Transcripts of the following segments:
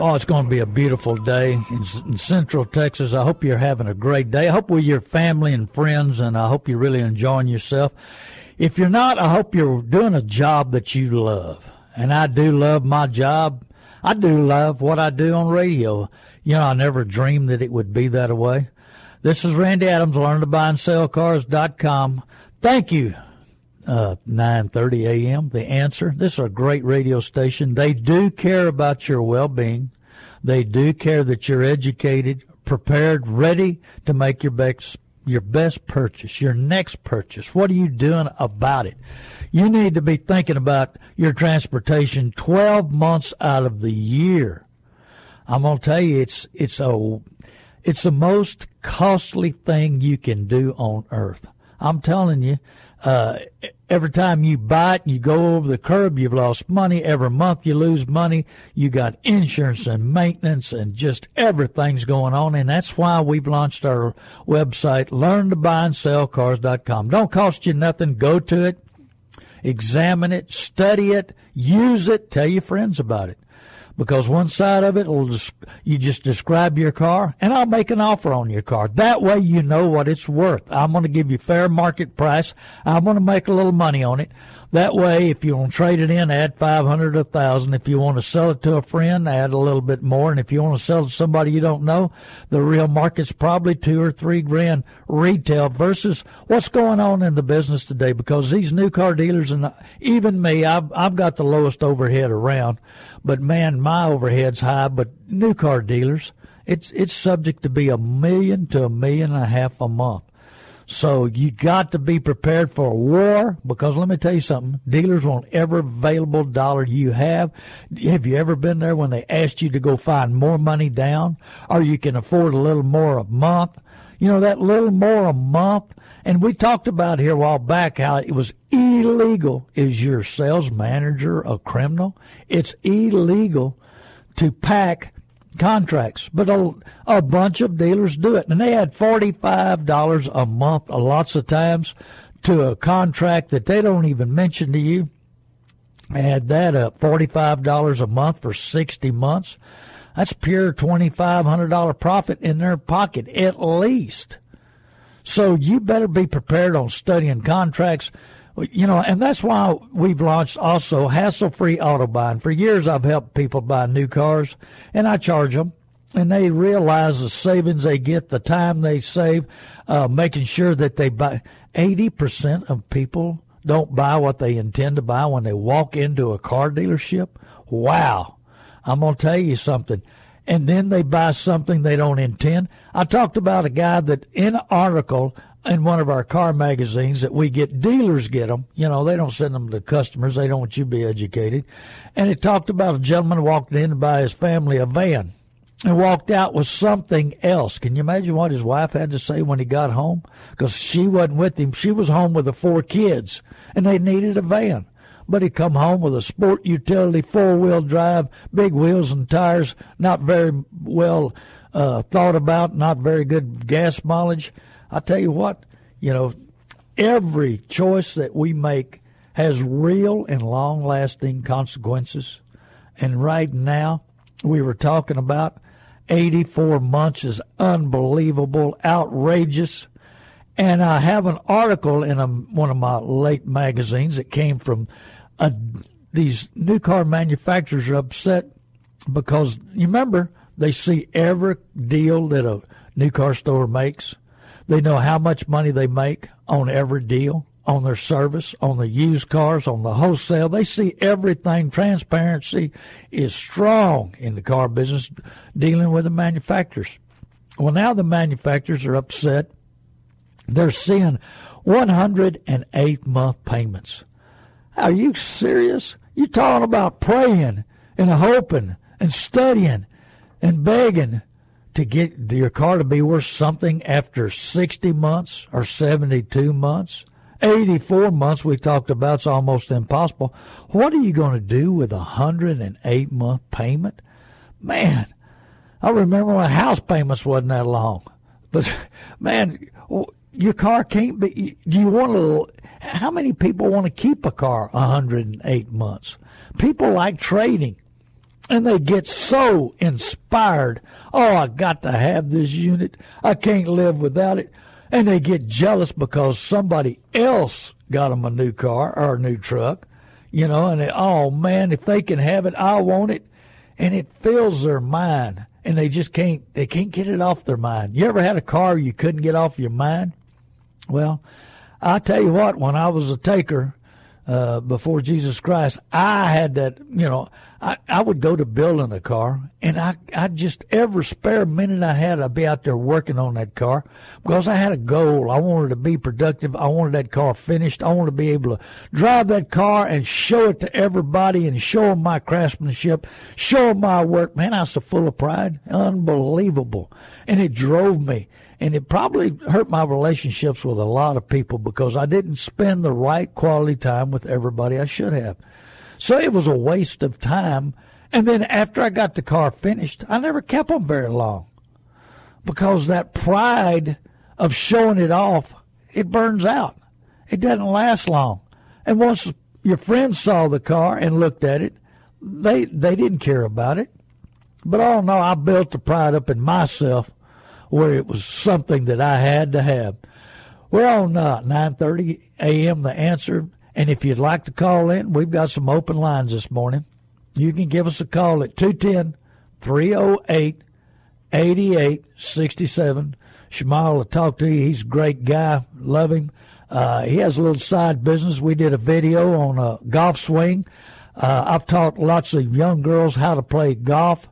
Oh, it's going to be a beautiful day in, in, Central Texas. I hope you're having a great day. I hope with your family and friends, and I hope you're really enjoying yourself. If you're not, I hope you're doing a job that you love. And I do love my job. I do love what I do on radio. You know, I never dreamed that it would be that way. This is Randy Adams, learn to buy and sell cars.com. Thank you uh, 9:30 a.m. The Answer. This is a great radio station. They do care about your well-being. They do care that you're educated, prepared, ready to make your best your best purchase, your next purchase. What are you doing about it? You need to be thinking about your transportation 12 months out of the year. I'm going to tell you it's it's a it's the most costly thing you can do on earth. I'm telling you, uh, every time you buy it, and you go over the curb, you've lost money. Every month you lose money. You got insurance and maintenance and just everything's going on. And that's why we've launched our website, learn to buy and sell cars.com. Don't cost you nothing. Go to it, examine it, study it, use it, tell your friends about it because one side of it will just, you just describe your car and I'll make an offer on your car. That way you know what it's worth. I'm going to give you fair market price. I'm going to make a little money on it. That way, if you want to trade it in, add 500 a thousand. If you want to sell it to a friend, add a little bit more. And if you want to sell it to somebody you don't know, the real market's probably two or three grand retail versus what's going on in the business today because these new car dealers and even me, I've, I've got the lowest overhead around. But man, my overhead's high. But new car dealers, it's it's subject to be a million to a million and a half a month. So you got to be prepared for a war because let me tell you something. Dealers want every available dollar you have. Have you ever been there when they asked you to go find more money down or you can afford a little more a month? You know, that little more a month. And we talked about here a while back how it was illegal. Is your sales manager a criminal? It's illegal to pack contracts, but a, a bunch of dealers do it. And they add $45 a month, uh, lots of times, to a contract that they don't even mention to you. Add that up, $45 a month for 60 months. That's pure $2,500 profit in their pocket, at least. So you better be prepared on studying contracts. You know, and that's why we've launched also hassle free auto buying. For years, I've helped people buy new cars, and I charge them, and they realize the savings they get, the time they save, uh, making sure that they buy. 80% of people don't buy what they intend to buy when they walk into a car dealership. Wow. I'm going to tell you something. And then they buy something they don't intend. I talked about a guy that in an article in one of our car magazines that we get dealers get them. You know, they don't send them to customers. They don't want you to be educated. And it talked about a gentleman walked in to buy his family a van and walked out with something else. Can you imagine what his wife had to say when he got home? Because she wasn't with him. She was home with the four kids and they needed a van but he come home with a sport utility four wheel drive, big wheels and tires, not very well uh, thought about, not very good gas mileage. I tell you what, you know, every choice that we make has real and long lasting consequences. And right now, we were talking about 84 months is unbelievable, outrageous. And I have an article in a, one of my late magazines that came from uh, these new car manufacturers are upset because you remember they see every deal that a new car store makes. They know how much money they make on every deal, on their service, on the used cars, on the wholesale. They see everything. Transparency is strong in the car business dealing with the manufacturers. Well, now the manufacturers are upset. They're seeing 108 month payments. Are you serious? You're talking about praying and hoping and studying and begging to get your car to be worth something after 60 months or 72 months. 84 months we talked about it's almost impossible. What are you going to do with a 108 month payment? Man, I remember my house payments wasn't that long. But man, your car can't be do you want to how many people want to keep a car 108 months? People like trading and they get so inspired. Oh, I got to have this unit. I can't live without it. And they get jealous because somebody else got them a new car or a new truck, you know, and they, oh man, if they can have it, I want it. And it fills their mind and they just can't, they can't get it off their mind. You ever had a car you couldn't get off your mind? Well, I tell you what, when I was a taker, uh, before Jesus Christ, I had that, you know, I, I would go to building a car and I, I just every spare minute I had, I'd be out there working on that car because I had a goal. I wanted to be productive. I wanted that car finished. I wanted to be able to drive that car and show it to everybody and show them my craftsmanship, show them my work. Man, I was so full of pride. Unbelievable. And it drove me. And it probably hurt my relationships with a lot of people because I didn't spend the right quality time with everybody I should have. So it was a waste of time. And then after I got the car finished, I never kept them very long because that pride of showing it off, it burns out. It doesn't last long. And once your friends saw the car and looked at it, they they didn't care about it. But oh no, I built the pride up in myself where it was something that I had to have. We're on uh, 9:30 a.m. The answer and if you'd like to call in, we've got some open lines this morning. You can give us a call at 210 308 8867. Shamal talk to you. He's a great guy. Love him. Uh, he has a little side business. We did a video on a golf swing. Uh, I've taught lots of young girls how to play golf,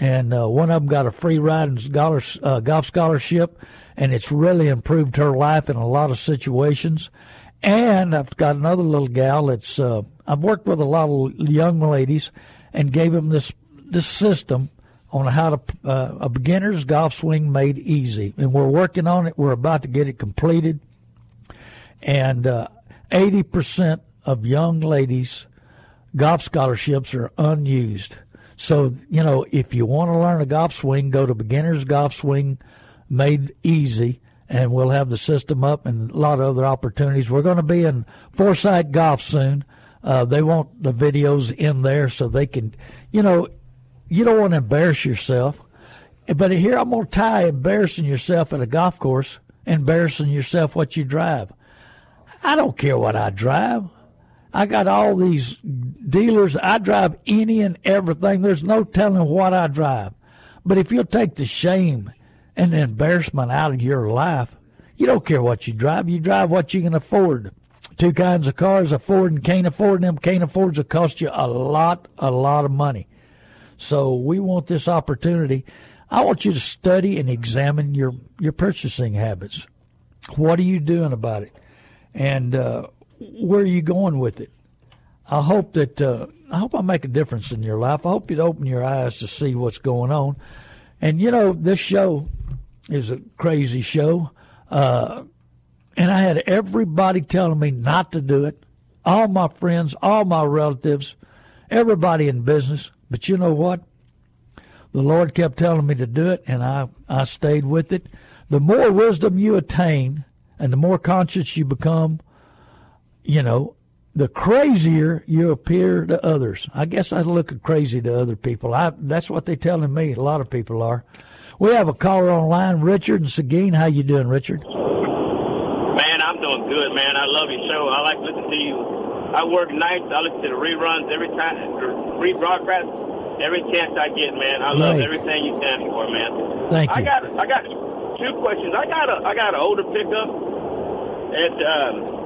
and uh, one of them got a free ride and uh, golf scholarship, and it's really improved her life in a lot of situations. And I've got another little gal that's uh, I've worked with a lot of young ladies and gave them this this system on how to uh, a beginner's golf swing made easy, and we're working on it. We're about to get it completed, and uh, eighty percent of young ladies' golf scholarships are unused. So you know, if you want to learn a golf swing, go to beginner's golf swing made easy and we'll have the system up and a lot of other opportunities. We're going to be in Foresight Golf soon. Uh, they want the videos in there so they can, you know, you don't want to embarrass yourself. But here I'm going to tie embarrassing yourself at a golf course, embarrassing yourself what you drive. I don't care what I drive. I got all these dealers. I drive any and everything. There's no telling what I drive. But if you'll take the shame and the embarrassment out of your life. You don't care what you drive. You drive what you can afford. Two kinds of cars, afford and can't afford them. Can't afford will cost you a lot, a lot of money. So we want this opportunity. I want you to study and examine your, your purchasing habits. What are you doing about it? And uh, where are you going with it? I hope that uh, I hope I make a difference in your life. I hope you'd open your eyes to see what's going on. And you know, this show is a crazy show. Uh, and I had everybody telling me not to do it. All my friends, all my relatives, everybody in business. But you know what? The Lord kept telling me to do it, and I, I stayed with it. The more wisdom you attain and the more conscious you become, you know, the crazier you appear to others. I guess I look crazy to other people. I, that's what they're telling me. A lot of people are. We have a caller online, Richard and Seguin. How you doing, Richard? Man, I'm doing good, man. I love your show. I like listening to you. I work nights. I listen to the reruns every time, the rebroadcast every chance I get, man. I love everything you stand for, man. Thank you. I got, I got, two questions. I got a I got an older pickup at um,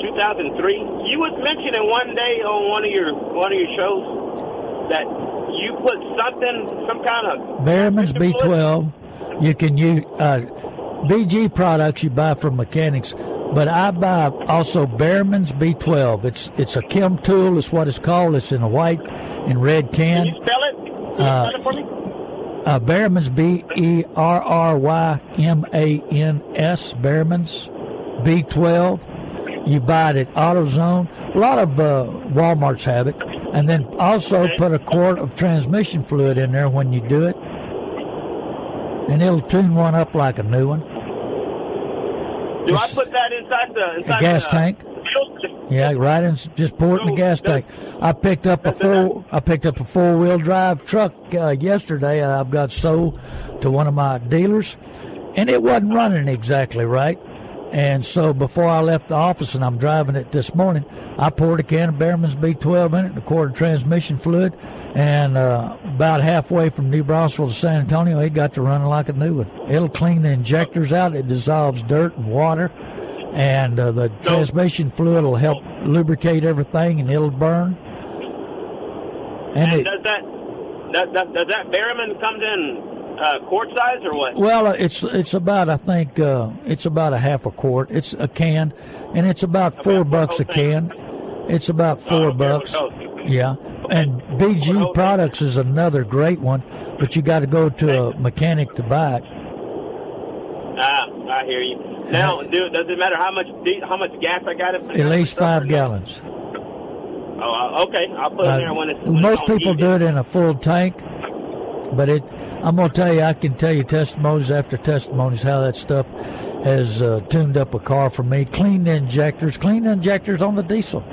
2003. You was mentioning one day on one of your one of your shows that you put something, some kind of Berryman's B12. You can use uh, BG products you buy from mechanics, but I buy also Berryman's B12. It's it's a Chemtool. It's what it's called. It's in a white and red Can can. you spell it? Can you Uh, spell it for me? Uh, Berryman's B E R R Y M A N S. Berryman's B12. You buy it at AutoZone. A lot of uh, WalMarts have it. And then also Okay. put a quart of transmission fluid in there when you do it. And it'll tune one up like a new one. Do I put that inside the inside gas the, tank? Yeah, right in. Just pour it in the gas tank. I picked up a four. I picked up a four wheel drive truck uh, yesterday. I've got sold to one of my dealers, and it wasn't running exactly right. And so before I left the office, and I'm driving it this morning, I poured a can of Berryman's B12 in it, and a quart of transmission fluid, and uh, about halfway from New Braunfels to San Antonio, it got to running like a new one. It'll clean the injectors out. It dissolves dirt and water and uh, the transmission fluid will help lubricate everything and it'll burn. And And it, does that does, does, does that Berryman comes in uh, quart size or what? well, uh, it's it's about I think uh, it's about a half a quart. It's a can, and it's about four About bucks a thing. can. It's about Oh, four okay, bucks. Yeah, and BG Products is another great one, but you got to go to a mechanic to buy it. Ah, I hear you. Now, do, does it matter how much how much gas I got? It at least five gallons. Oh, uh, okay. I'll put it in there when it's. Uh, when most it's people do it in a full tank, but it. I'm gonna tell you, I can tell you testimonies after testimonies how that stuff has uh, tuned up a car for me. Clean the injectors, clean the injectors on the diesel,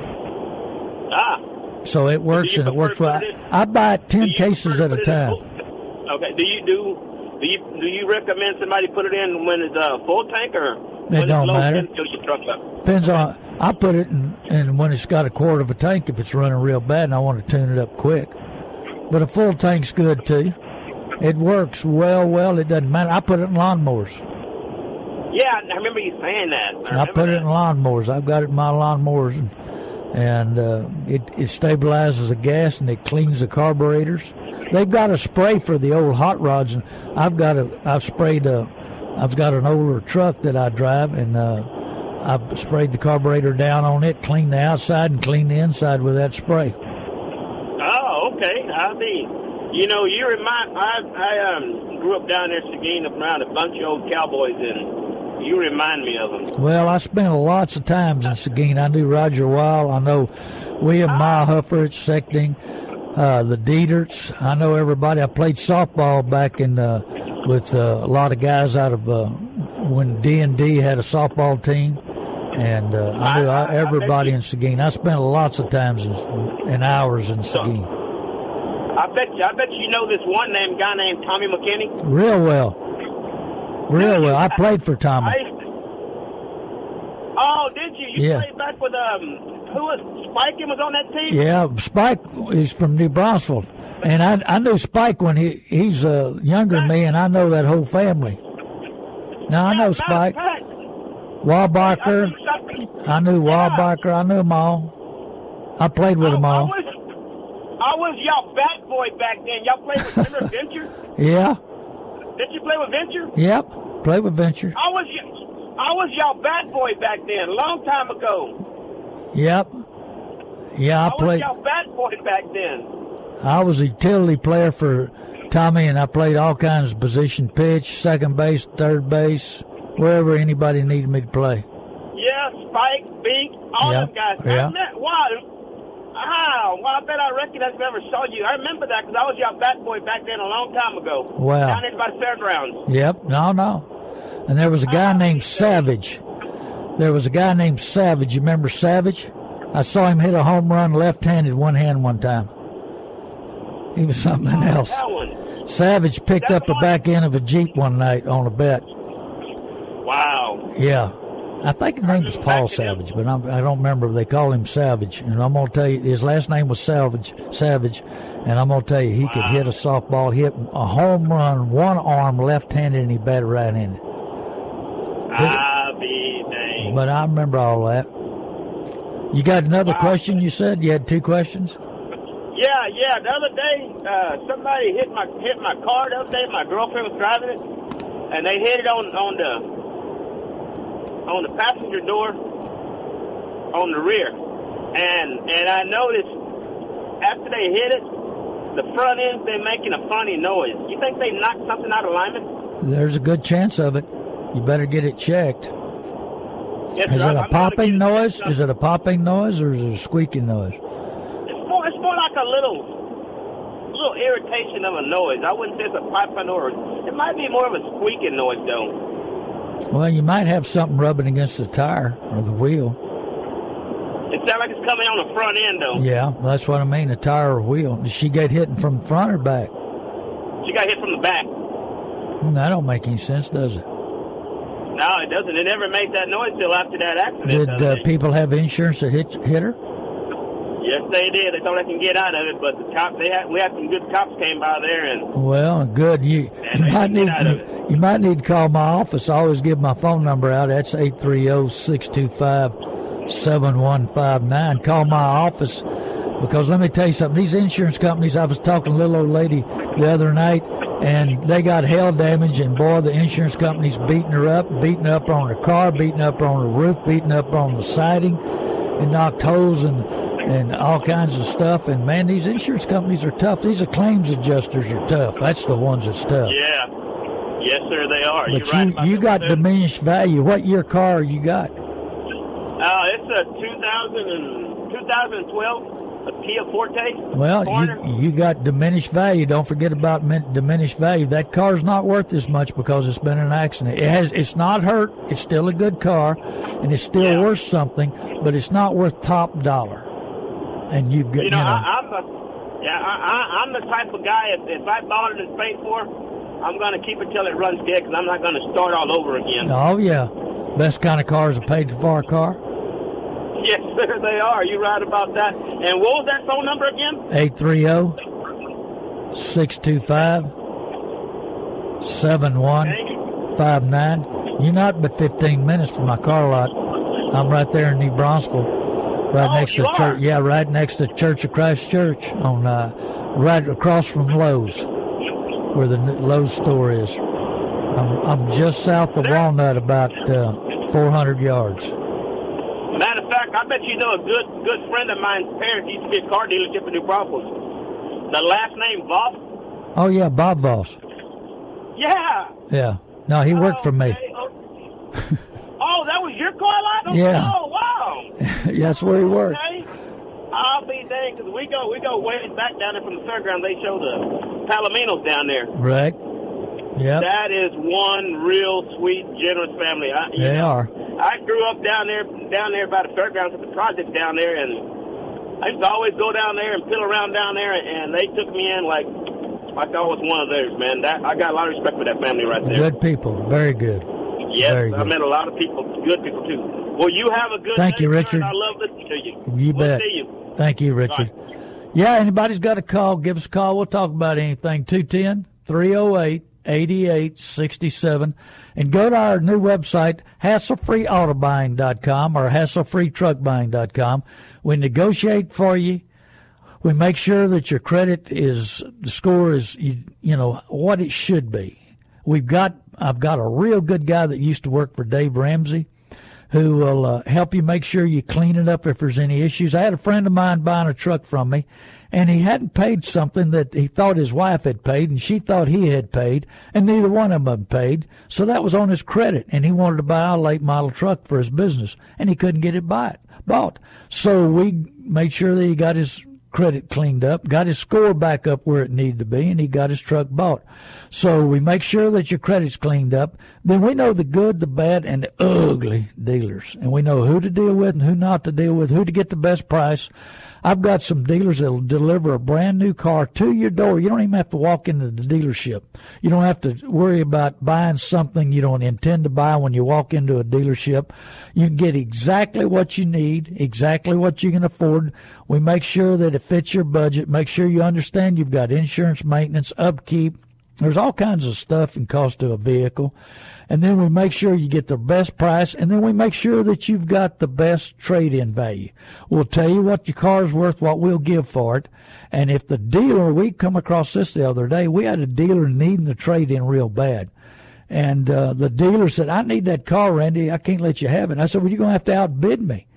Ah. so it works and it works to well. it- I buy ten cases at a it time. full- Okay. Do you do? Do you do you recommend somebody put it in when it's uh, full tank or when don't matter. until you truck up? Depends on. I put it in, in when it's got a quarter of a tank if it's running real bad and I want to tune it up quick. But a full tank's good too. It works well. Well, it doesn't matter. I put it in lawnmowers. Yeah, I remember you saying that. I, I put it in lawnmowers. I've got it in my lawnmowers, and and uh, it it stabilizes the gas and it cleans the carburetors. They've got a spray for the old hot rods, and I've got a I've sprayed a I've got an older truck that I drive, and uh, I've sprayed the carburetor down on it, cleaned the outside and cleaned the inside with that spray. Oh, okay. I see. You know, you remind I I um grew up down there, in Seguin, around a bunch of old cowboys, and you remind me of them. Well, I spent lots of times in Seguin. I knew Roger Weil. I know William Meyerhofer at Secting, uh, the Dieterts. I know everybody. I played softball back in uh, with uh, a lot of guys out of uh, when D and D had a softball team, and uh, I knew I- everybody in Seguin. I spent lots of times in, and hours in Seguin. I bet you, I bet you know this one named guy named Tommy McKinney. Real well, real well. I played for Tommy. I oh, did you? You Yeah. played back with um, who was Spike? and was on that team. Yeah, Spike is from New Braunfels, and I I knew Spike when he he's uh, younger than me, and I know that whole family. Now I know Spike, Wahlbacher. I knew Wahlbacher. I knew them all. I played with them I, I all. was, I was y'all bat boy back then. Y'all played with remember Venture? Yeah, Did you play with Venture? yep. Played with Venture. I was, y- I was y'all bad boy back then, a long time ago. Yep. Yeah, I I was played. y'all bat boy back then. I was a utility player for Tommy, and I played all kinds of position: pitch, second base, third base, wherever anybody needed me to play. Yeah, Spike, Bink, all Yeah, them guys. yeah. I met, wow. Wow, well, I bet I recognize I ever saw you. I remember that because I was your bat boy back then a long time ago. Wow. Down there by the fairgrounds. Yep. No, no. And there was a guy ah, named Savage. There was a guy named Savage. You remember Savage? I saw him hit a home run left-handed, one hand, one time. He was something oh, else. That one. Savage picked up the back end of a jeep one night on a bet. Wow. Yeah. I think his name was Paul Savage, but I'm, I do not remember. They call him Savage, and I'm gonna tell you his last name was Savage. Savage, and I'm gonna tell you he wow. could hit a softball, hit a home run, one arm left-handed, and he batted right-handed. I be dang. But I remember all that. You got another wow. question? You said you had two questions. Yeah, yeah. The other day, uh, somebody hit my hit my car. The other day, my girlfriend was driving it, and they hit it on on the on the passenger door on the rear. And and I noticed after they hit it, the front end's been making a funny noise. You think they knocked something out of alignment? There's a good chance of it. You better get it checked. Yes, is sir, it a popping noise? Is it a popping noise or is it a squeaking noise? It's more, it's more like a little, little irritation of a noise. I wouldn't say it's a popping noise. It might be more of a squeaking noise, though. Well, you might have something rubbing against the tire or the wheel. It sounds like it's coming on the front end, though. Yeah, that's what I mean, a tire or wheel. Did she get hit from front or back? She got hit from the back. Hmm, that don't make any sense, does it? No, it doesn't. It never made that noise till after that accident. Did uh, people have insurance that hit, hit her? Yes, they did. They thought they can get out of it, but the cops they had we had some good cops came by there and. Well, good. You you might need you, you, might need to call my office. I always give my phone number out. That's eight three zero six two five seven one five nine. Call my office because let me tell you something. These insurance companies. I was talking to a little old lady the other night. And they got hail damage, and boy, the insurance company's beating her up, beating up on her car, beating up on her roof, beating up on the siding, and knocked holes in and all kinds of stuff. And man, these insurance companies are tough. These are claims adjusters are tough. That's the ones that's tough. Yeah. Yes, sir, they are. But You're you right you got diminished value. What year car you got? Uh, it's a 2000 and, 2012 a Kia Forte. Well, you, you got diminished value. Don't forget about diminished value. That car's not worth as much because it's been an accident. It has. It's not hurt. It's still a good car, and it's still yeah. worth something. But it's not worth top dollar and you've got you know, you know I, am a, yeah I, am the type of guy if, if I bought it and paid for, I'm going to keep it till it runs dead because I'm not going to start all over again. Oh yeah, best kind of car is a paid for car. Yes, sir, they are. You're right about that. And what was that phone number again? Eight three zero six two five seven one five nine. You're not but 15 minutes from my car lot. I'm right there in New Braunfels. Right oh, next to church. Are? Yeah, right next to Church of Christ Church on uh, right across from Lowe's, where the Lowe's store is. I'm, I'm just south of Walnut, about uh, 400 yards. Matter of fact, I bet you know a good good friend of mine's parents used to be a car dealership in New Braunfels. The last name Voss. Oh yeah, Bob Voss. Yeah. Yeah. No, he worked for me. Oh, that was your car lot? Yeah. Oh, wow. That's where he worked. Okay. I'll be dang, because we go, we go way back down there from the fairground. They show the Palominos down there. Right. Yeah. That is one real sweet, generous family. I, they know, are. I grew up down there, down there by the fairgrounds at the project down there, and I used to always go down there and pill around down there, and they took me in like like I was one of theirs, man. That I got a lot of respect for that family right there. Good people, very good. Yes, I met a lot of people, good people too. Well, you have a good. Thank day, you, Richard. I love listening to you. You we'll bet. You. Thank you, Richard. Yeah, anybody's got a call, give us a call. We'll talk about anything. 210 308 8867. And go to our new website, hasslefreeautobuying.com or hasslefreetruckbuying.com. We negotiate for you. We make sure that your credit is, the score is, you, you know, what it should be. We've got I've got a real good guy that used to work for Dave Ramsey who will uh, help you make sure you clean it up if there's any issues. I had a friend of mine buying a truck from me, and he hadn't paid something that he thought his wife had paid, and she thought he had paid, and neither one of them paid. So that was on his credit, and he wanted to buy a late model truck for his business, and he couldn't get it bought. Bought. So we made sure that he got his credit cleaned up, got his score back up where it needed to be, and he got his truck bought. So we make sure that your credit's cleaned up. Then we know the good, the bad, and the ugly dealers, and we know who to deal with and who not to deal with, who to get the best price. I've got some dealers that'll deliver a brand new car to your door. You don't even have to walk into the dealership. You don't have to worry about buying something you don't intend to buy when you walk into a dealership. You can get exactly what you need, exactly what you can afford. We make sure that it fits your budget. Make sure you understand you've got insurance, maintenance, upkeep. There's all kinds of stuff and cost to a vehicle and then we make sure you get the best price, and then we make sure that you've got the best trade-in value. We'll tell you what your car's worth, what we'll give for it, and if the dealer, we come across this the other day, we had a dealer needing the trade-in real bad. And uh, the dealer said, I need that car, Randy. I can't let you have it. And I said, Well, you're going to have to outbid me.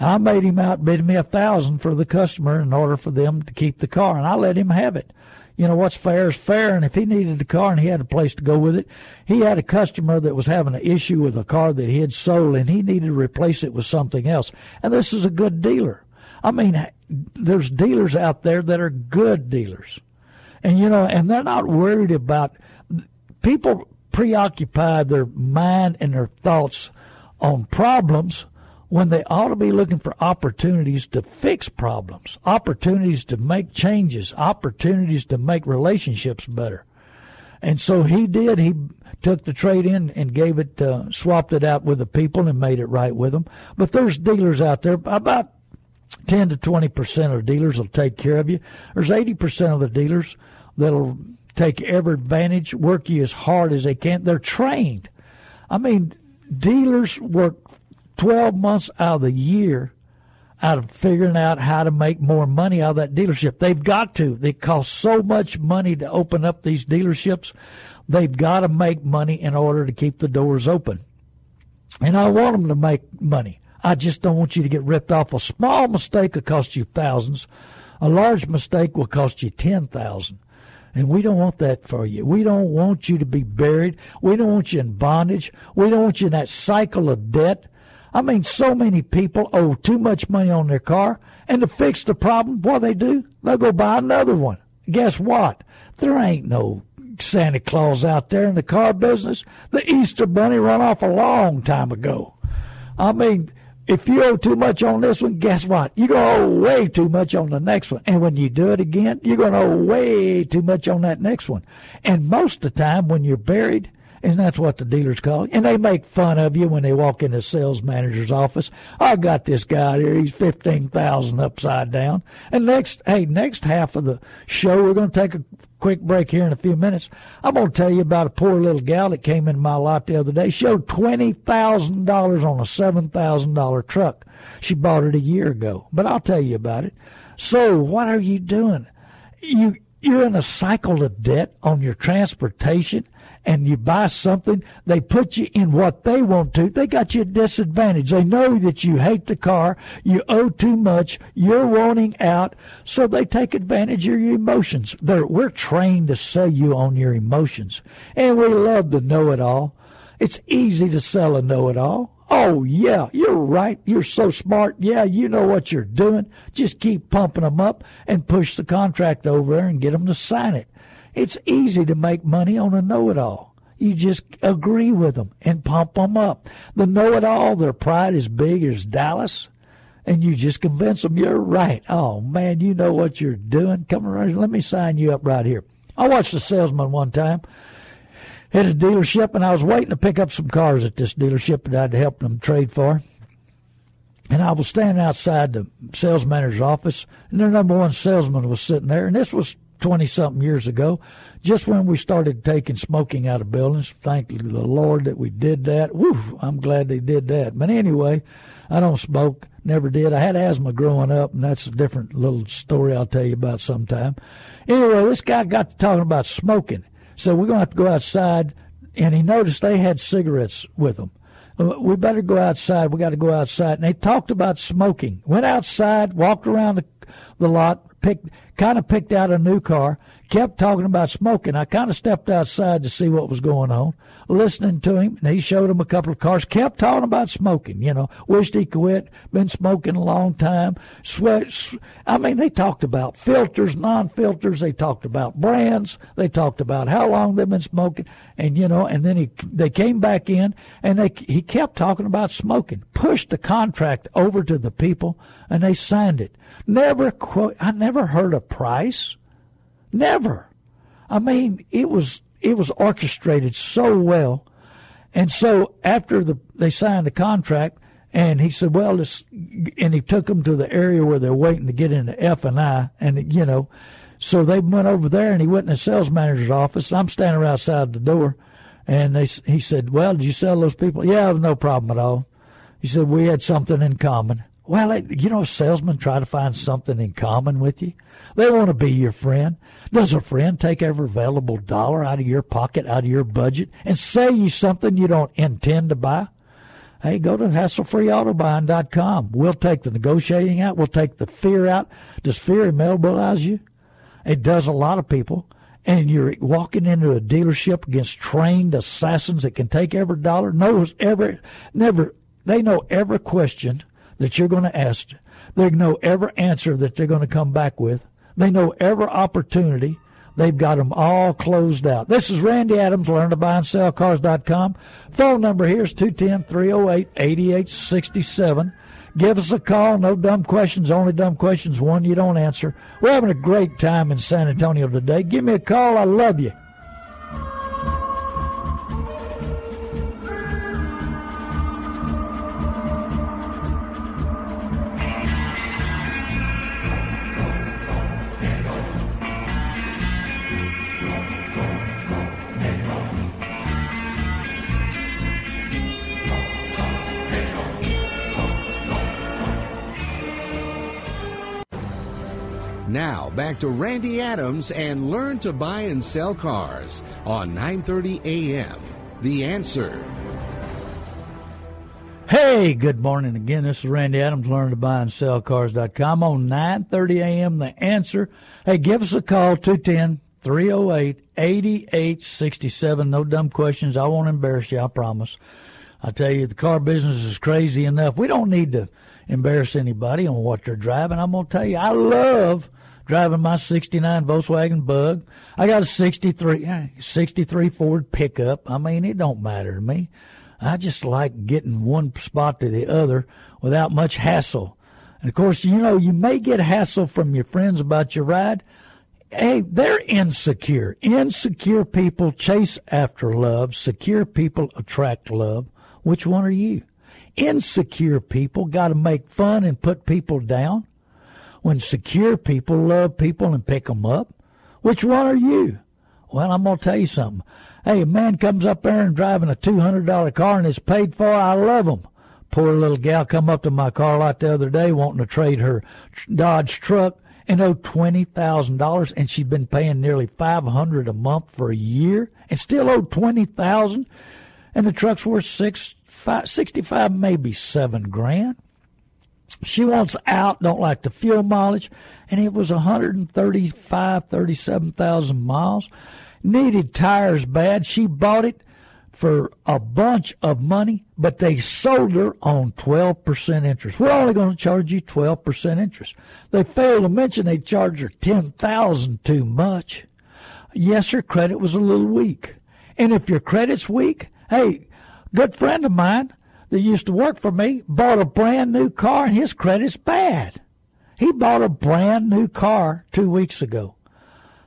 I made him outbid me a thousand for the customer in order for them to keep the car, and I let him have it you know, what's fair is fair. And if he needed a car and he had a place to go with it, he had a customer that was having an issue with a car that he had sold and he needed to replace it with something else. And this is a good dealer. I mean, there's dealers out there that are good dealers. And, you know, and they're not worried about people preoccupy their mind and their thoughts on problems when they ought to be looking for opportunities to fix problems, opportunities to make changes, opportunities to make relationships better. And so he did. He took the trade in and gave it, uh, swapped it out with the people and made it right with them. But there's dealers out there, about 10 to 20% of the dealers will take care of you. There's 80% of the dealers that'll take every advantage, work you as hard as they can. They're trained. I mean, dealers work 12 months out of the year out of figuring out how to make more money out of that dealership. They've got to. It costs so much money to open up these dealerships. They've got to make money in order to keep the doors open. And I want them to make money. I just don't want you to get ripped off. A small mistake will cost you thousands. A large mistake will cost you 10,000. And we don't want that for you. We don't want you to be buried. We don't want you in bondage. We don't want you in that cycle of debt I mean, so many people owe too much money on their car, and to fix the problem, what they do? They'll go buy another one. Guess what? There ain't no Santa Claus out there in the car business. The Easter Bunny run off a long time ago. I mean, if you owe too much on this one, guess what? You're going to owe way too much on the next one. And when you do it again, you're going to owe way too much on that next one. And most of the time, when you're buried, and that's what the dealers call it. And they make fun of you when they walk in the sales manager's office. I got this guy here. He's fifteen thousand upside down. And next, hey, next half of the show, we're going to take a quick break here in a few minutes. I'm going to tell you about a poor little gal that came into my lot the other day. She owed twenty thousand dollars on a seven thousand dollar truck. She bought it a year ago, but I'll tell you about it. So, what are you doing? You you're in a cycle of debt on your transportation and you buy something, they put you in what they want to. They got you at disadvantage. They know that you hate the car, you owe too much, you're wanting out, so they take advantage of your emotions. They're, we're trained to sell you on your emotions, and we love the know-it-all. It's easy to sell a know-it-all. Oh, yeah, you're right. You're so smart. Yeah, you know what you're doing. Just keep pumping them up and push the contract over there and get them to sign it. It's easy to make money on a know it all. You just agree with them and pump them up. The know it all, their pride is big as Dallas, and you just convince them you're right. Oh, man, you know what you're doing. Come around, let me sign you up right here. I watched a salesman one time at a dealership, and I was waiting to pick up some cars at this dealership that I'd helped them trade for. And I was standing outside the sales manager's office, and their number one salesman was sitting there, and this was 20 something years ago, just when we started taking smoking out of buildings. Thank the Lord that we did that. Woo, I'm glad they did that. But anyway, I don't smoke, never did. I had asthma growing up, and that's a different little story I'll tell you about sometime. Anyway, this guy got to talking about smoking. So we're going to have to go outside, and he noticed they had cigarettes with them uh, we better go outside. We got to go outside. And they talked about smoking. Went outside, walked around the, the lot, picked kind of picked out a new car, kept talking about smoking. I kind of stepped outside to see what was going on, listening to him, and he showed him a couple of cars, kept talking about smoking, you know, wished he quit, been smoking a long time, sweat. I mean, they talked about filters, non-filters, they talked about brands, they talked about how long they've been smoking, and you know, and then he, they came back in, and they, he kept talking about smoking, pushed the contract over to the people, and they signed it. Never quote, I never heard a price. Never. I mean, it was it was orchestrated so well. And so after the they signed the contract, and he said, "Well, this," and he took them to the area where they're waiting to get into F and I, and you know, so they went over there, and he went in the sales manager's office. I'm standing outside the door, and they he said, "Well, did you sell those people?" Yeah, no problem at all. He said we had something in common. Well, you know, salesmen try to find something in common with you. They want to be your friend. Does a friend take every available dollar out of your pocket, out of your budget, and sell you something you don't intend to buy? Hey, go to hasslefreeautobuying.com. We'll take the negotiating out. We'll take the fear out. Does fear immobilize you? It does a lot of people. And you're walking into a dealership against trained assassins that can take every dollar, knows every, never, they know every question that you're going to ask. They know every answer that they're going to come back with. They know every opportunity. They've got them all closed out. This is Randy Adams, learn to buy and sell cars.com. Phone number here is 210 308 8867. Give us a call. No dumb questions, only dumb questions, one you don't answer. We're having a great time in San Antonio today. Give me a call. I love you. Now, back to Randy Adams and learn to buy and sell cars on 9:30 a.m. The Answer. Hey, good morning again. This is Randy Adams, learn to buy and sell cars.com on 9:30 a.m. The Answer. Hey, give us a call 210 308 8867. No dumb questions. I won't embarrass you, I promise. I tell you, the car business is crazy enough. We don't need to embarrass anybody on what they're driving. I'm going to tell you, I love driving my 69 Volkswagen Bug. I got a 63, eh, 63 Ford pickup. I mean, it don't matter to me. I just like getting one spot to the other without much hassle. And of course, you know, you may get hassle from your friends about your ride. Hey, they're insecure. Insecure people chase after love. Secure people attract love. Which one are you? Insecure people got to make fun and put people down when secure people love people and pick them up? Which one are you? Well, I'm going to tell you something. Hey, a man comes up there and driving a $200 car and it's paid for. I love him. Poor little gal come up to my car lot the other day wanting to trade her Dodge truck and owed twenty thousand dollars, and she'd been paying nearly five hundred a month for a year, and still owed twenty thousand, and the truck's worth six, five, sixty-five, maybe seven grand. She wants out, don't like the fuel mileage, and it was 135, 37,000 miles. Needed tires bad. She bought it for a bunch of money, but they sold her on 12% interest. We're only going to charge you 12% interest. They failed to mention they charged her 10,000 too much. Yes, her credit was a little weak. And if your credit's weak, hey, good friend of mine, that used to work for me bought a brand new car and his credit's bad. He bought a brand new car two weeks ago.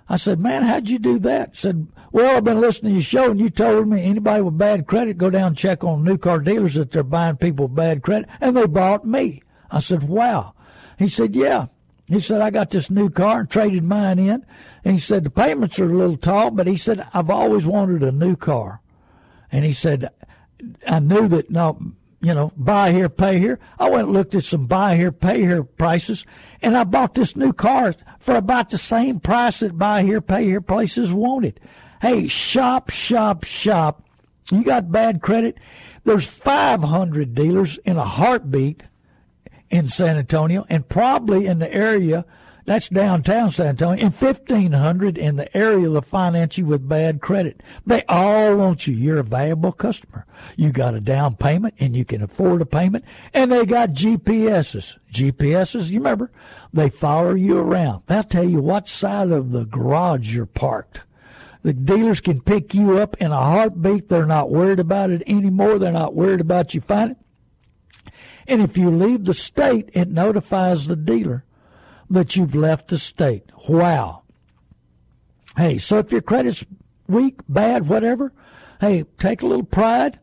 I said, Man, how'd you do that? He said, Well, I've been listening to your show and you told me anybody with bad credit go down and check on new car dealers that they're buying people with bad credit and they bought me. I said, Wow. He said, Yeah. He said, I got this new car and traded mine in. And he said, the payments are a little tall, but he said, I've always wanted a new car. And he said, I knew that no, you know, buy here, pay here. I went and looked at some buy here, pay here prices, and I bought this new car for about the same price that buy here, pay here places wanted. Hey, shop, shop, shop. You got bad credit? There's 500 dealers in a heartbeat in San Antonio, and probably in the area That's downtown San Antonio. And 1500 in the area will finance you with bad credit. They all want you. You're a valuable customer. You got a down payment and you can afford a payment. And they got GPSs. GPSs, you remember, they follow you around. They'll tell you what side of the garage you're parked. The dealers can pick you up in a heartbeat. They're not worried about it anymore. They're not worried about you finding it. And if you leave the state, it notifies the dealer that you've left the state. Wow. Hey, so if your credit's weak, bad, whatever, hey, take a little pride.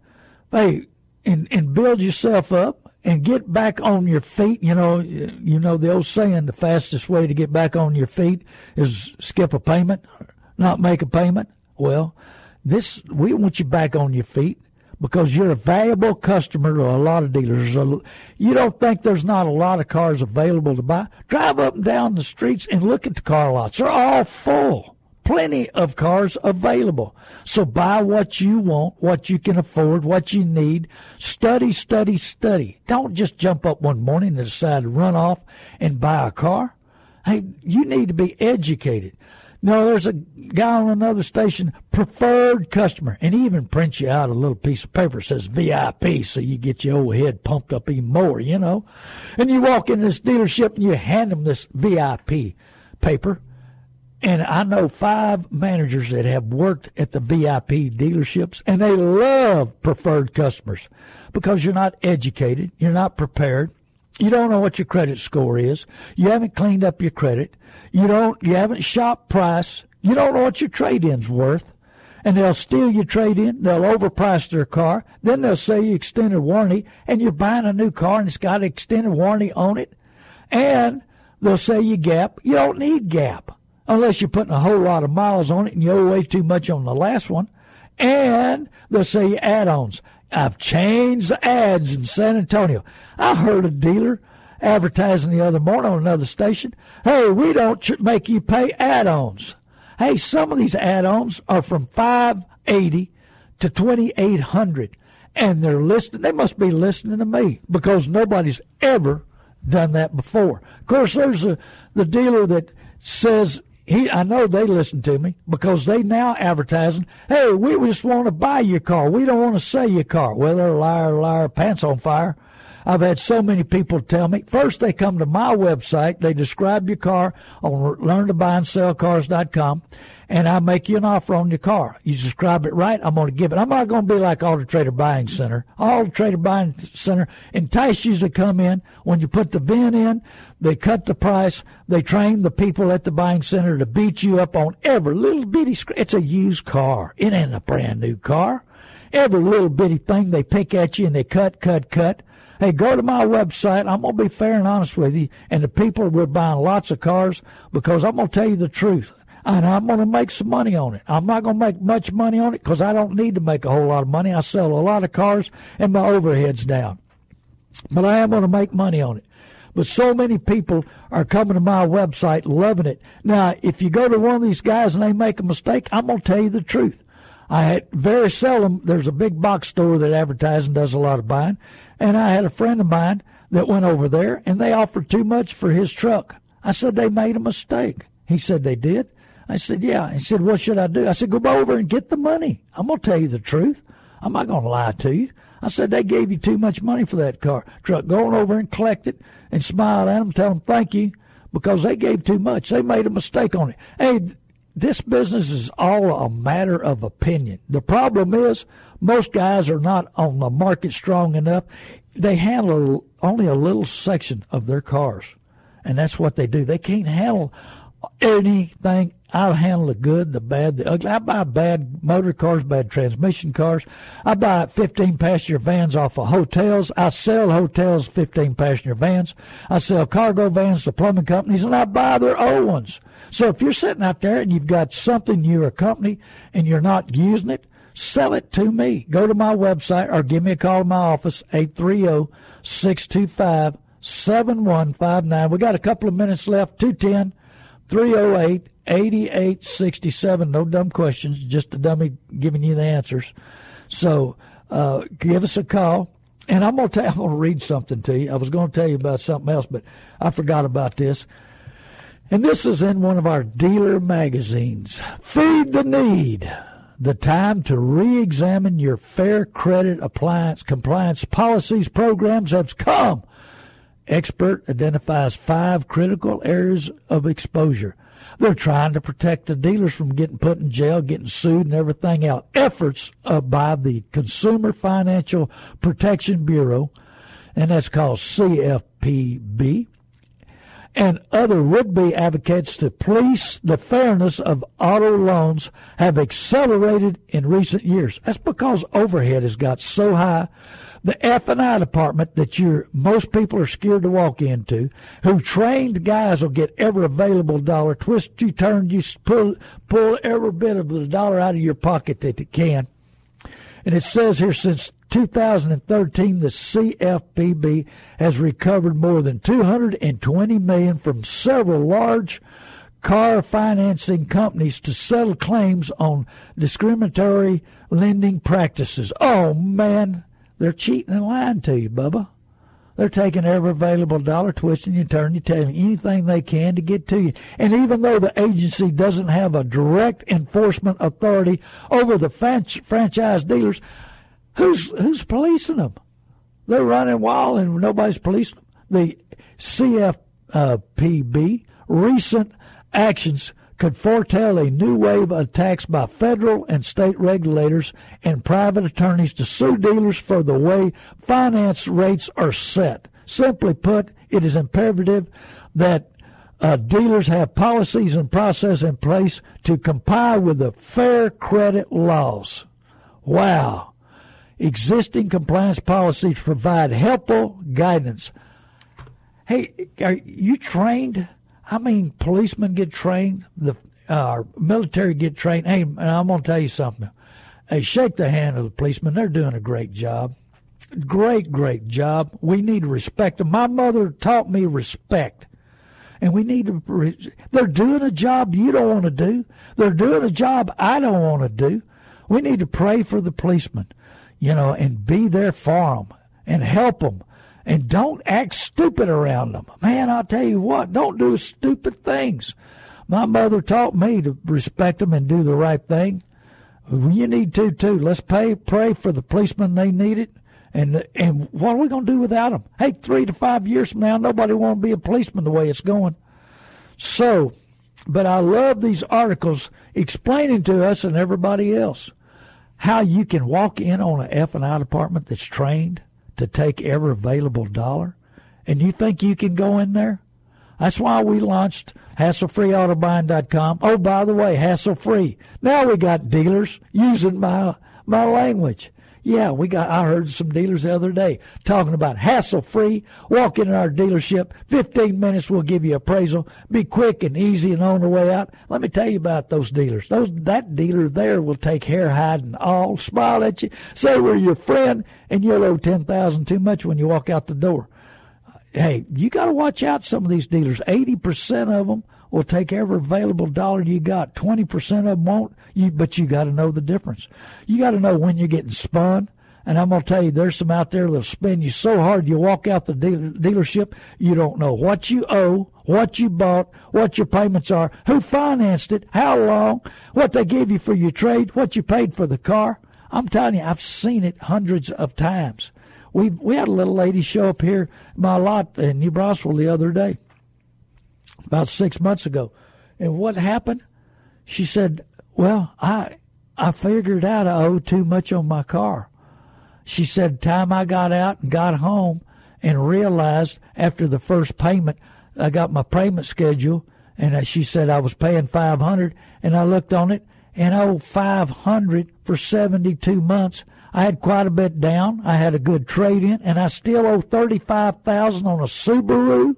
Hey, and, and build yourself up and get back on your feet. You know, you know the old saying: the fastest way to get back on your feet is skip a payment, not make a payment. Well, this we want you back on your feet because you're a valuable customer to a lot of dealers. You don't think there's not a lot of cars available to buy? Drive up and down the streets and look at the car lots. They're all full. Plenty of cars available. So buy what you want, what you can afford, what you need. Study, study, study. Don't just jump up one morning and decide to run off and buy a car. Hey, you need to be educated. No, there's a guy on another station, preferred customer, and he even prints you out a little piece of paper that says VIP, so you get your old head pumped up even more, you know. And you walk in this dealership and you hand them this VIP paper. And I know five managers that have worked at the VIP dealerships, and they love preferred customers because you're not educated, you're not prepared, you don't know what your credit score is, you haven't cleaned up your credit you don't, you haven't shop price. You don't know what your trade-in's worth. And they'll steal your trade-in. They'll overprice their car. Then they'll say you extended warranty and you're buying a new car and it's got extended warranty on it. And they'll say you gap. You don't need gap unless you're putting a whole lot of miles on it and you owe way too much on the last one. And they'll say add-ons. I've changed the ads in San Antonio. I heard a dealer advertising the other morning on another station. Hey, we don't make you pay add-ons. Hey, some of these add-ons are from 580 to 2800 and they're listening. They must be listening to me because nobody's ever done that before. Of course, there's a, the dealer that says he. I know they listen to me because they now advertising. Hey, we just want to buy your car. We don't want to sell your car. Well, they're liar, liar, pants on fire. I've had so many people tell me. First, they come to my website. They describe your car on learntobuyandSellCars.com, and I make you an offer on your car. You describe it right, I'm going to give it. I'm not going to be like Auto Trader Buying Center. Auto Trader Buying Center entice you to come in. When you put the VIN in, they cut the price. They train the people at the buying center to beat you up on every little bitty. It's a used car. It ain't a brand new car. Every little bitty thing they pick at you and they cut, cut, cut. Hey, go to my website. I'm to be fair and honest with you. And the people we're buying lots of cars because I'm to tell you the truth. And I'm going to make some money on it. I'm not going to make much money on it because I don't need to make a whole lot of money. I sell a lot of cars and my overhead's down. But I am going to make money on it. But so many people are coming to my website loving it. Now, if you go to one of these guys and they make a mistake, I'm going to tell you the truth. I had very seldom, there's a big box store that advertises and does a lot of buying. And I had a friend of mine that went over there and they offered too much for his truck. I said they made a mistake. He said they did. I said, yeah. He said, what should I do? I said, go over and get the money. I'm going to tell you the truth. I'm not going to lie to you. I said, they gave you too much money for that car truck. Go on over and collect it and smile at them, tell them thank you because they gave too much. They made a mistake on it. Hey, this business is all a matter of opinion. The problem is most guys are not on the market strong enough. They handle only a little section of their cars, and that's what they do. They can't handle anything. I'll handle the good, the bad, the ugly. I buy bad motor cars, bad transmission cars. I buy 15 passenger vans off of hotels. I sell hotels 15 passenger vans. I sell cargo vans to plumbing companies, and I buy their old ones. So if you're sitting out there and you've got something you're a company and you're not using it, sell it to me. Go to my website or give me a call to my office, 830 625 7159. We got a couple of minutes left, 210 308 8867. No dumb questions, just a dummy giving you the answers. So uh, give us a call. And I'm gonna tell, I'm gonna read something to you. I was gonna tell you about something else, but I forgot about this. And this is in one of our dealer magazines. Feed the need. The time to re examine your fair credit appliance compliance policies programs has come. Expert identifies five critical areas of exposure. They're trying to protect the dealers from getting put in jail, getting sued, and everything else. Efforts uh, by the Consumer Financial Protection Bureau, and that's called CFPB, and other would-be advocates to police the fairness of auto loans have accelerated in recent years. That's because overhead has got so high the F and I department that you most people are scared to walk into, who trained guys will get every available dollar, twist you, turn you, pull pull every bit of the dollar out of your pocket that it can. And it says here since 2013, the CFPB has recovered more than 220 million from several large car financing companies to settle claims on discriminatory lending practices. Oh man, they're cheating and lying to you, Bubba. They're taking every available dollar, twisting you, turning you, telling anything they can to get to you. And even though the agency doesn't have a direct enforcement authority over the franchise dealers, who's who's policing them? They're running wild and nobody's policing them. The CFPB recent actions could foretell a new wave of attacks by federal and state regulators and private attorneys to sue dealers for the way finance rates are set. Simply put, it is imperative that uh, dealers have policies and process in place to comply with the fair credit laws. Wow. Existing compliance policies provide helpful guidance. Hey, are you trained I mean, policemen get trained, the uh, military get trained. Hey, I'm going to tell you something. Hey, shake the hand of the policemen. They're doing a great job. Great, great job. We need to respect them. My mother taught me respect. And we need to, they're doing a job you don't want to do. They're doing a job I don't want to do. We need to pray for the policemen, you know, and be there for them and help them and don't act stupid around them. Man, I'll tell you what, don't do stupid things. My mother taught me to respect them and do the right thing. You need to too. Let's pay, pray for the policemen. They need it. And and what are we going to do without them? Hey, three to five years from now, nobody want to be a policeman the way it's going. So, but I love these articles explaining to us and everybody else how you can walk in on an F and I department that's trained to take every available dollar? And you think you can go in there? That's why we launched hasslefreeautobuying.com. Oh, by the way, hassle free. Now we got dealers using my my language. Yeah, we got. I heard some dealers the other day talking about hassle free. Walk in our dealership. Fifteen minutes, we'll give you appraisal. Be quick and easy and on the way out. Let me tell you about those dealers. Those that dealer there will take hair, hide, and all. Smile at you, say we're your friend, and you'll owe ten thousand too much when you walk out the door. Hey, you got to watch out. Some of these dealers, eighty percent of them will take every available dollar you got. 20% of them won't, you, but you got to know the difference. You got to know when you're getting spun. And I'm going to tell you, there's some out there that'll spin you so hard you walk out the dealer, dealership, you don't know what you owe, what you bought, what your payments are, who financed it, how long, what they gave you for your trade, what you paid for the car. I'm telling you, I've seen it hundreds of times. We we had a little lady show up here my lot in New Braunfels the other day about six months ago. And what happened? She said, Well, I I figured out I owed too much on my car. She said, time I got out and got home and realized after the first payment, I got my payment schedule, and she said I was paying five hundred, and I looked on it and I owed five hundred for seventy two months. I had quite a bit down. I had a good trade in, and I still owe thirty five thousand on a Subaru.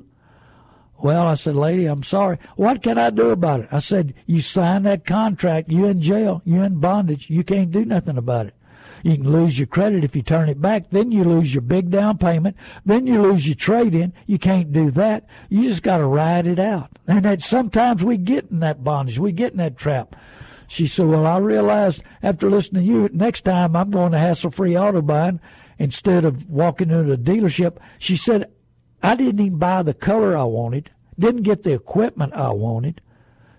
Well, I said, lady, I'm sorry. What can I do about it? I said, you signed that contract. You in jail. You in bondage. You can't do nothing about it. You can lose your credit if you turn it back. Then you lose your big down payment. Then you lose your trade in. You can't do that. You just got to ride it out. And that sometimes we get in that bondage. We get in that trap. She said, well, I realized after listening to you, next time I'm going to hassle free auto buying instead of walking into a dealership. She said, I didn't even buy the color I wanted. didn't get the equipment I wanted.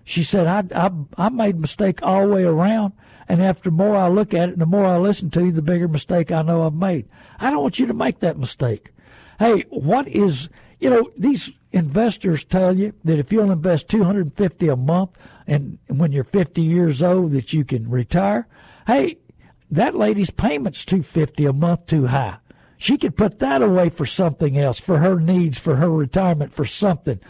She said, I, I, I made a mistake all the way around. And after more I look at it, and the more I listen to you, the bigger mistake I know I've made. I don't want you to make that mistake. Hey, what is, you know, these investors tell you that if you'll invest 250 a month and when you're 50 years old that you can retire. Hey, that lady's payment's 250 a month too high. She could put that away for something else, for her needs, for her retirement, for something.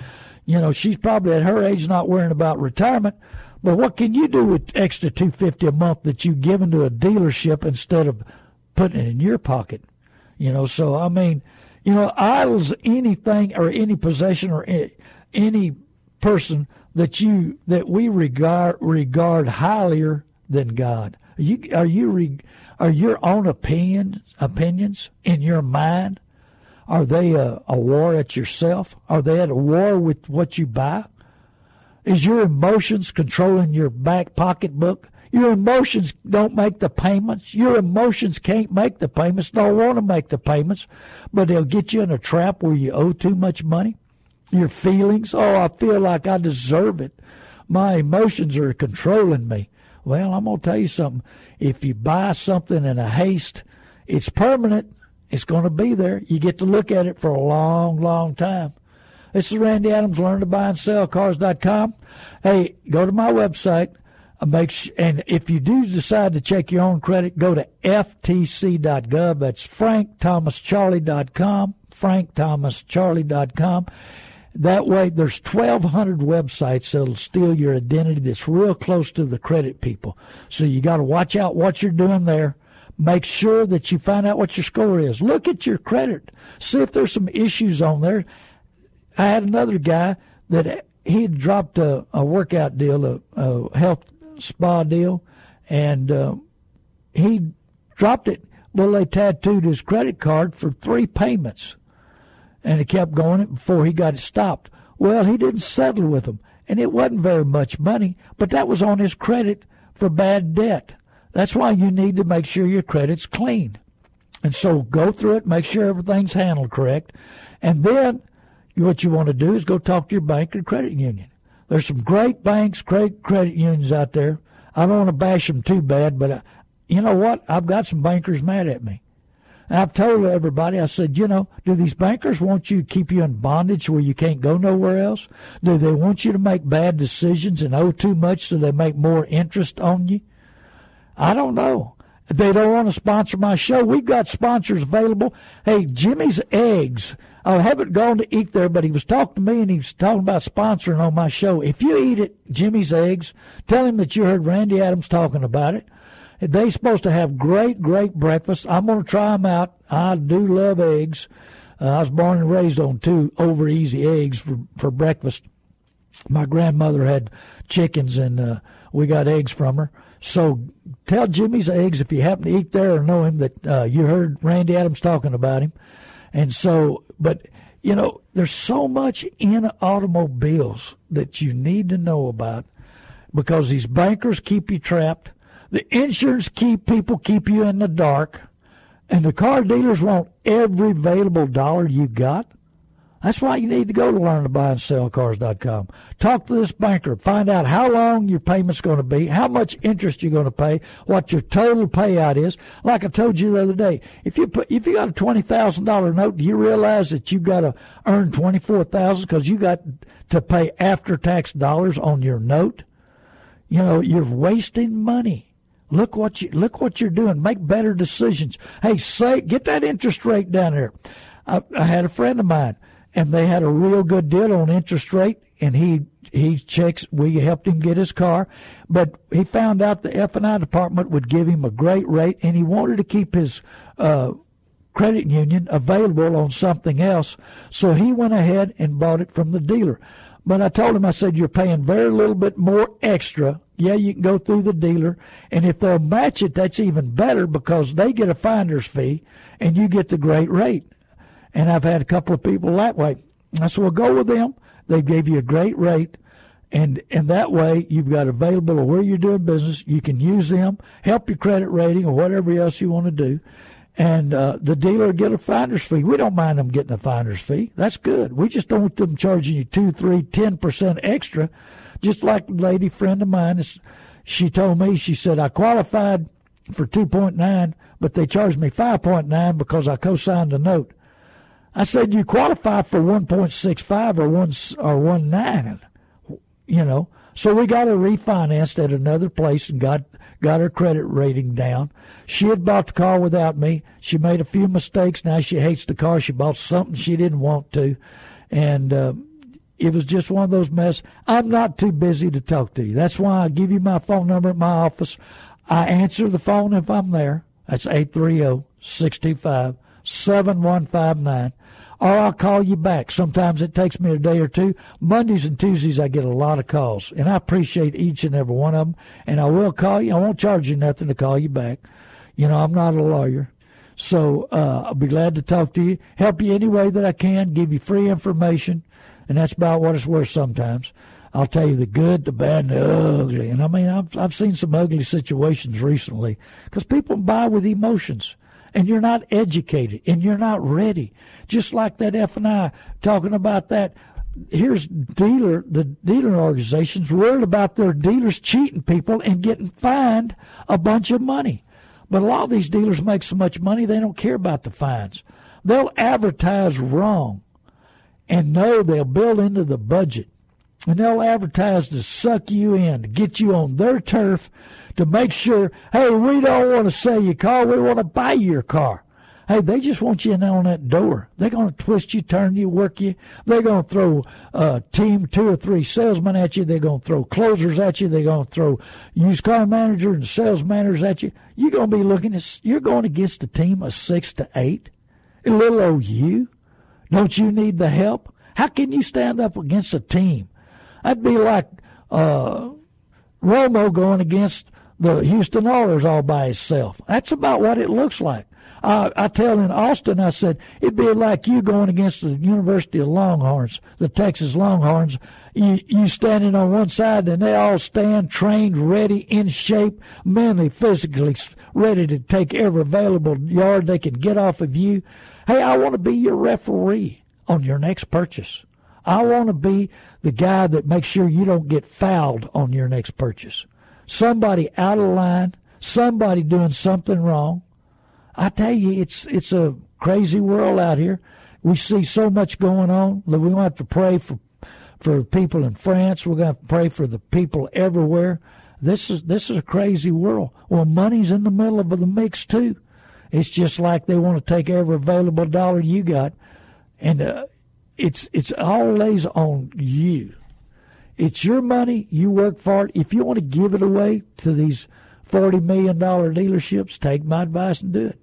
You know, she's probably at her age not worrying about retirement. But what can you do with extra 250 a month that you've given to a dealership instead of putting it in your pocket? You know, so I mean, you know, idols anything or any possession or any person that you that we regard regard higher than God. Are you are you are your own opinions opinions in your mind? Are they a, a war at yourself? Are they at a war with what you buy? Is your emotions controlling your back pocketbook? Your emotions don't make the payments. Your emotions can't make the payments, don't want to make the payments, but they'll get you in a trap where you owe too much money. Your feelings, oh, I feel like I deserve it. My emotions are controlling me. Well, I'm going to tell you something. If you buy something in a haste, it's permanent. It's going to be there. You get to look at it for a long, long time. This is Randy Adams, learn to buy and sell cars.com. Hey, go to my website uh, make sh- and if you do decide to check your own credit, go to ftc.gov. That's frankthomascharlie.com, frankthomascharlie.com. That way, there's 1,200 websites that'll steal your identity that's real close to the credit people. So you got to watch out what you're doing there. Make sure that you find out what your score is. Look at your credit. See if there's some issues on there. I had another guy that he had dropped a, a workout deal, a, a health spa deal, and uh, he dropped it. Well, they tattooed his credit card for three payments, and he kept going it before he got it stopped. Well, he didn't settle with them, and it wasn't very much money, but that was on his credit for bad debt. That's why you need to make sure your credit's clean. And so go through it, make sure everything's handled correct, and then what you want to do is go talk to your bank or credit union. There's some great banks, great credit unions out there. I don't want to bash them too bad, but uh, you know what? I've got some bankers mad at me. And I've told everybody, I said, you know, do these bankers want you to keep you in bondage where you can't go nowhere else? Do they want you to make bad decisions and owe too much so they make more interest on you? I don't know. They don't want to sponsor my show. We've got sponsors available. Hey, Jimmy's Eggs I haven't gone to eat there, but he was talking to me and he was talking about sponsoring on my show. If you eat at Jimmy's Eggs, tell him that you heard Randy Adams talking about it. They're supposed to have great, great breakfast. I'm going to try them out. I do love eggs. Uh, I was born and raised on two over easy eggs for, for breakfast. My grandmother had chickens and uh, we got eggs from her. So tell Jimmy's Eggs if you happen to eat there or know him that uh, you heard Randy Adams talking about him. And so, but you know, there's so much in automobiles that you need to know about because these bankers keep you trapped. The insurance keep people keep you in the dark, and the car dealers want every available dollar you got. That's why you need to go to learntobuyandSellCars.com. Talk to this banker. Find out how long your payment's going to be, how much interest you're going to pay, what your total payout is. Like I told you the other day, if you put if you got a twenty thousand dollar note, do you realize that you've got to earn twenty four thousand because you got to pay after tax dollars on your note? You know you're wasting money. Look what you look what you're doing. Make better decisions. Hey, say get that interest rate down there. I, I had a friend of mine and they had a real good deal on interest rate and he he checks we helped him get his car but he found out the F&I department would give him a great rate and he wanted to keep his uh, credit union available on something else so he went ahead and bought it from the dealer but I told him I said you're paying very little bit more extra yeah you can go through the dealer and if they'll match it that's even better because they get a finder's fee and you get the great rate and I've had a couple of people that way. I said, well, go with them. They gave you a great rate. And, and that way you've got available where you're doing business. You can use them, help your credit rating or whatever else you want to do. and uh, the dealer get a finder's fee. We don't mind them getting a finder's fee. That's good. We just don't want them charging you two, three, ten percent extra. Just like a lady friend of mine, she told me, she said I qualified for two point nine, but they charged me five point nine because I co-signed a note. I said you qualify for one point six five or one or one nine, you know. So we got her refinanced at another place and got got her credit rating down. She had bought the car without me. She made a few mistakes. Now she hates the car. She bought something she didn't want to, and uh, it was just one of those mess. I'm not too busy to talk to you. That's why I give you my phone number at my office. I answer the phone if I'm there. That's 830 625 7159 or I'll call you back. Sometimes it takes me a day or two. Mondays and Tuesdays, I get a lot of calls, and I appreciate each and every one of them. And I will call you. I won't charge you nothing to call you back. You know, I'm not a lawyer. So uh, I'll be glad to talk to you, help you any way that I can, give you free information, and that's about what it's worth sometimes. I'll tell you the good, the bad, and the ugly. And I mean, I've, I've seen some ugly situations recently because people buy with emotions and you're not educated and you're not ready. Just like that F and I talking about that. Here's dealer the dealer organizations worried about their dealers cheating people and getting fined a bunch of money. But a lot of these dealers make so much money they don't care about the fines. They'll advertise wrong and know they'll build into the budget and they'll advertise to suck you in, to get you on their turf, to make sure, hey, we don't want to sell your car, we want to buy your car. Hey, they just want you in on that door. They're going to twist you, turn you, work you. They're going to throw a team, two or three salesmen at you. They're going to throw closers at you. They're going to throw used car manager and sales managers at you. You're going to be looking at, you're going against a team of six to eight. A little old you. Don't you need the help? How can you stand up against a team? That'd be like uh, Romo going against the Houston Oilers all by himself. That's about what it looks like. I, I tell in Austin, I said, it'd be like you going against the University of Longhorns, the Texas Longhorns. You, you standing on one side and they all stand trained, ready, in shape, mentally, physically ready to take every available yard they can get off of you. Hey, I want to be your referee on your next purchase. I want to be the guy that makes sure you don't get fouled on your next purchase. Somebody out of line, somebody doing something wrong. I tell you, it's it's a crazy world out here. We see so much going on. that to have to pray for for people in France. We're going to, to pray for the people everywhere. This is this is a crazy world. Well, money's in the middle of the mix too. It's just like they want to take every available dollar you got, and uh, it's it's all lays on you. It's your money. You work for it. If you want to give it away to these forty million dollar dealerships, take my advice and do it.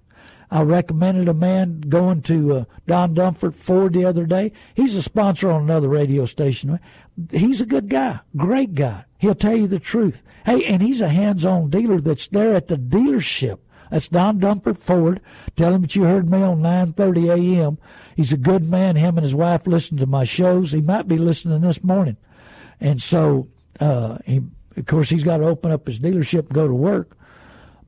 I recommended a man going to uh, Don Dunford Ford the other day. He's a sponsor on another radio station. He's a good guy, great guy. He'll tell you the truth. Hey, and he's a hands-on dealer that's there at the dealership. That's Don Dunford Ford. Tell him that you heard me on 9:30 a.m. He's a good man. Him and his wife listen to my shows. He might be listening this morning. And so, uh, he, of course, he's got to open up his dealership and go to work.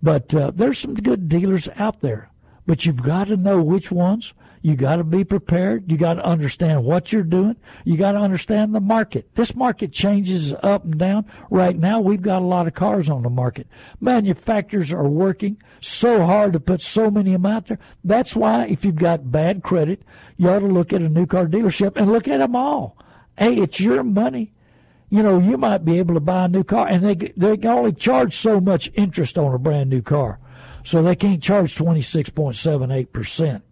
But uh, there's some good dealers out there. But you've got to know which ones. You got to be prepared. You got to understand what you're doing. You got to understand the market. This market changes up and down. Right now, we've got a lot of cars on the market. Manufacturers are working so hard to put so many of them out there. That's why, if you've got bad credit, you ought to look at a new car dealership and look at them all. Hey, it's your money. You know, you might be able to buy a new car, and they they can only charge so much interest on a brand new car, so they can't charge twenty six point seven eight percent.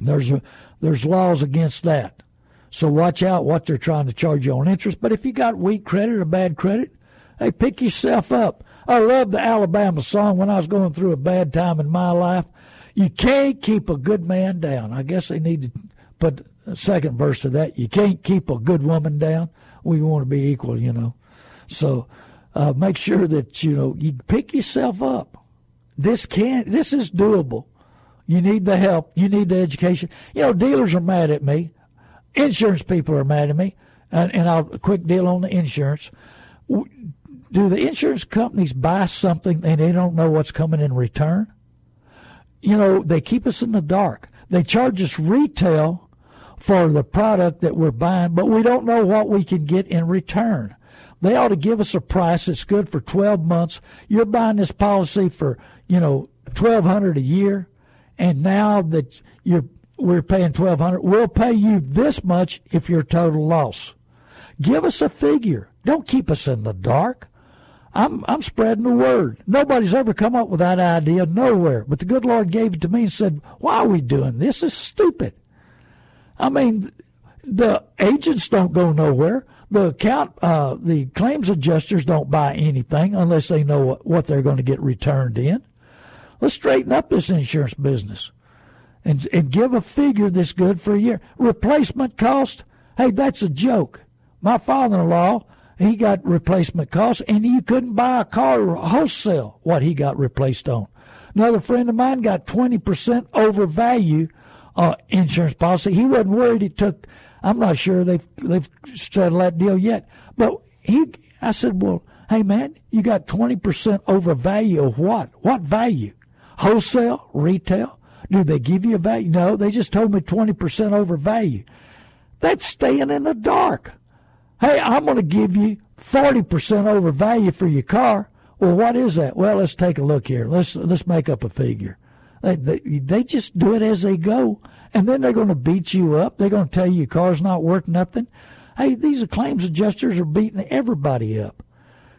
There's a, there's laws against that. So watch out what they're trying to charge you on interest. But if you got weak credit or bad credit, hey, pick yourself up. I love the Alabama song when I was going through a bad time in my life. You can't keep a good man down. I guess they need to put a second verse to that. You can't keep a good woman down. We want to be equal, you know. So uh, make sure that you know you pick yourself up. This can not this is doable. You need the help. You need the education. You know, dealers are mad at me. Insurance people are mad at me. And, and I'll a quick deal on the insurance. Do the insurance companies buy something and they don't know what's coming in return? you know, they keep us in the dark. They charge us retail for the product that we're buying, but we don't know what we can get in return. They ought to give us a price that's good for 12 months. You're buying this policy for, you know, 1200 a year, and now that you're we're paying 1200, we'll pay you this much if you're total loss. Give us a figure. Don't keep us in the dark. I'm I'm spreading the word. Nobody's ever come up with that idea nowhere, but the good Lord gave it to me and said, "Why are we doing this? This is stupid." I mean, the agents don't go nowhere. The account, uh, the claims adjusters don't buy anything unless they know what, what they're going to get returned in. Let's straighten up this insurance business and, and give a figure that's good for a year. Replacement cost, hey, that's a joke. My father-in-law, he got replacement costs, and you couldn't buy a car wholesale what he got replaced on. Another friend of mine got 20% overvalue uh, insurance policy. He wasn't worried. He took. I'm not sure they've they've settled that deal yet. But he, I said, well, hey man, you got 20% overvalue of what? What value? Wholesale, retail? Do they give you a value? No, they just told me 20% over value. That's staying in the dark. Hey, I'm going to give you 40% over value for your car. Well, what is that? Well, let's take a look here. Let's let's make up a figure. They, they, they just do it as they go, and then they're going to beat you up. They're going to tell you your car's not worth nothing. Hey, these claims adjusters are beating everybody up.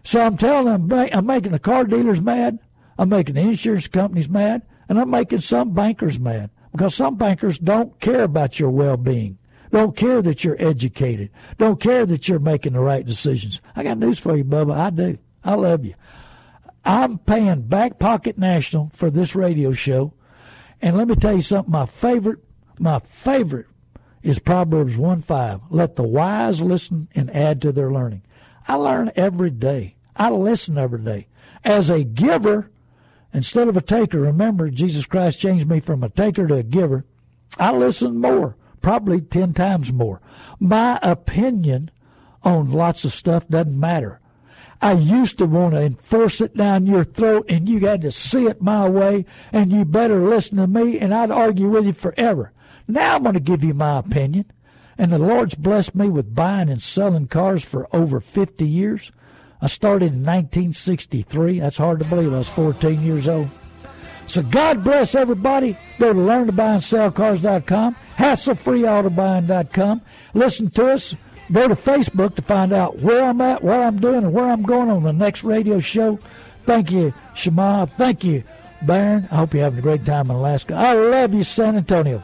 So I'm telling them, I'm making the car dealers mad. I'm making the insurance companies mad, and I'm making some bankers mad because some bankers don't care about your well-being. Don't care that you're educated. Don't care that you're making the right decisions. I got news for you, Bubba. I do. I love you. I'm paying Back Pocket National for this radio show. And let me tell you something, my favorite my favorite is Proverbs 1 5. Let the wise listen and add to their learning. I learn every day. I listen every day. As a giver, instead of a taker, remember Jesus Christ changed me from a taker to a giver. I listen more, probably 10 times more. My opinion on lots of stuff doesn't matter. I used to want to enforce it down your throat and you had to see it my way and you better listen to me and I'd argue with you forever. Now I'm going to give you my opinion. And the Lord's blessed me with buying and selling cars for over 50 years. I started in 1963. That's hard to believe. I was 14 years old. So God bless everybody. Go to learntobuyandsellcars.com, hasslefreeautobuying.com. Listen to us Go to Facebook to find out where I'm at, what I'm doing, and where I'm going on the next radio show. Thank you, Shema. Thank you, Baron. I hope you're having a great time in Alaska. I love you, San Antonio.